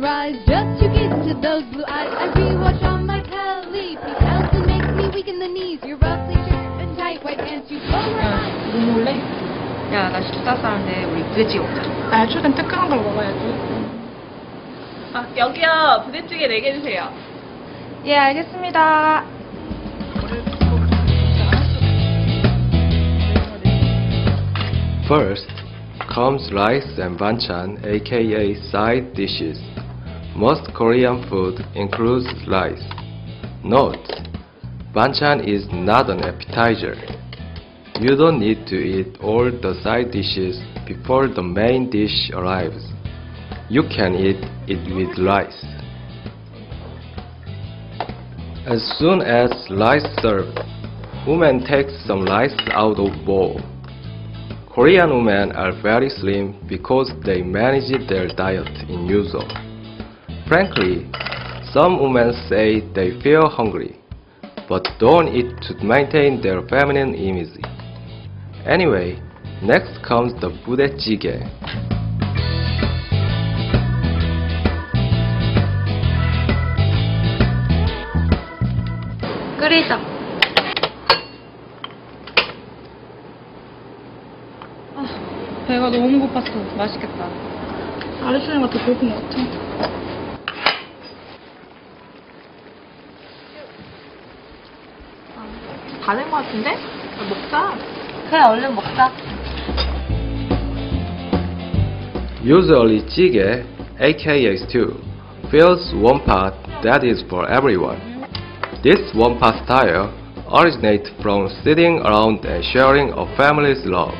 real sunrise. Just to get to those blue eyes. I rewatch on my telly. Pete Nelson makes me weak in the knees. Your roughly shirt and tight white pants. You blow my mind. 뭐 먹을래? 야, 나 식사 싸는데 우리 부대찌개 먹자. 아, 최근 뜨끈한 걸 먹어야지. 아, 여기요. 부대찌개 4개 주세요. 예, 알겠습니다. First comes rice and banchan, aka side dishes. most Korean food includes rice. Note: Banchan is not an appetizer. You don't need to eat all the side dishes before the main dish arrives. You can eat it with rice. As soon as rice served, women take some rice out of bowl. Korean women are very slim because they manage their diet in usual. Frankly, some women say they feel hungry, but don't eat to maintain their feminine image. Anyway, next comes the budae jjigae. 끓이죠. 아, 배가 너무 고팠어. 맛있겠다. 아르시는 것도 배고픈 것 같아. 다 된 것 같은데? 먹자. 그래, 얼른 먹자. Usually jjigae, aka stew, fills one pot that is for everyone. This one pot style originates from sitting around and sharing a family's love.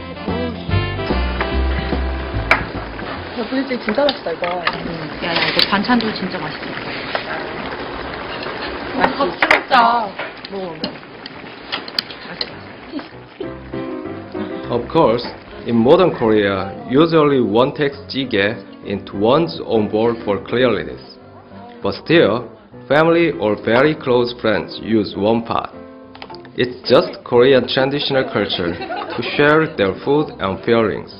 야, 부대찌개 진짜 맛있다, 이거. 야, 야, 이거 반찬도 진짜 맛있어. 같이 먹자. Of course, in modern Korea, usually one takes jjigae into one's own bowl for cleanliness. But still, family or very close friends use one pot. It's just Korean traditional culture to share their food and feelings.